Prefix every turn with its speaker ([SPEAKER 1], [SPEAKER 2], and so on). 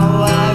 [SPEAKER 1] how I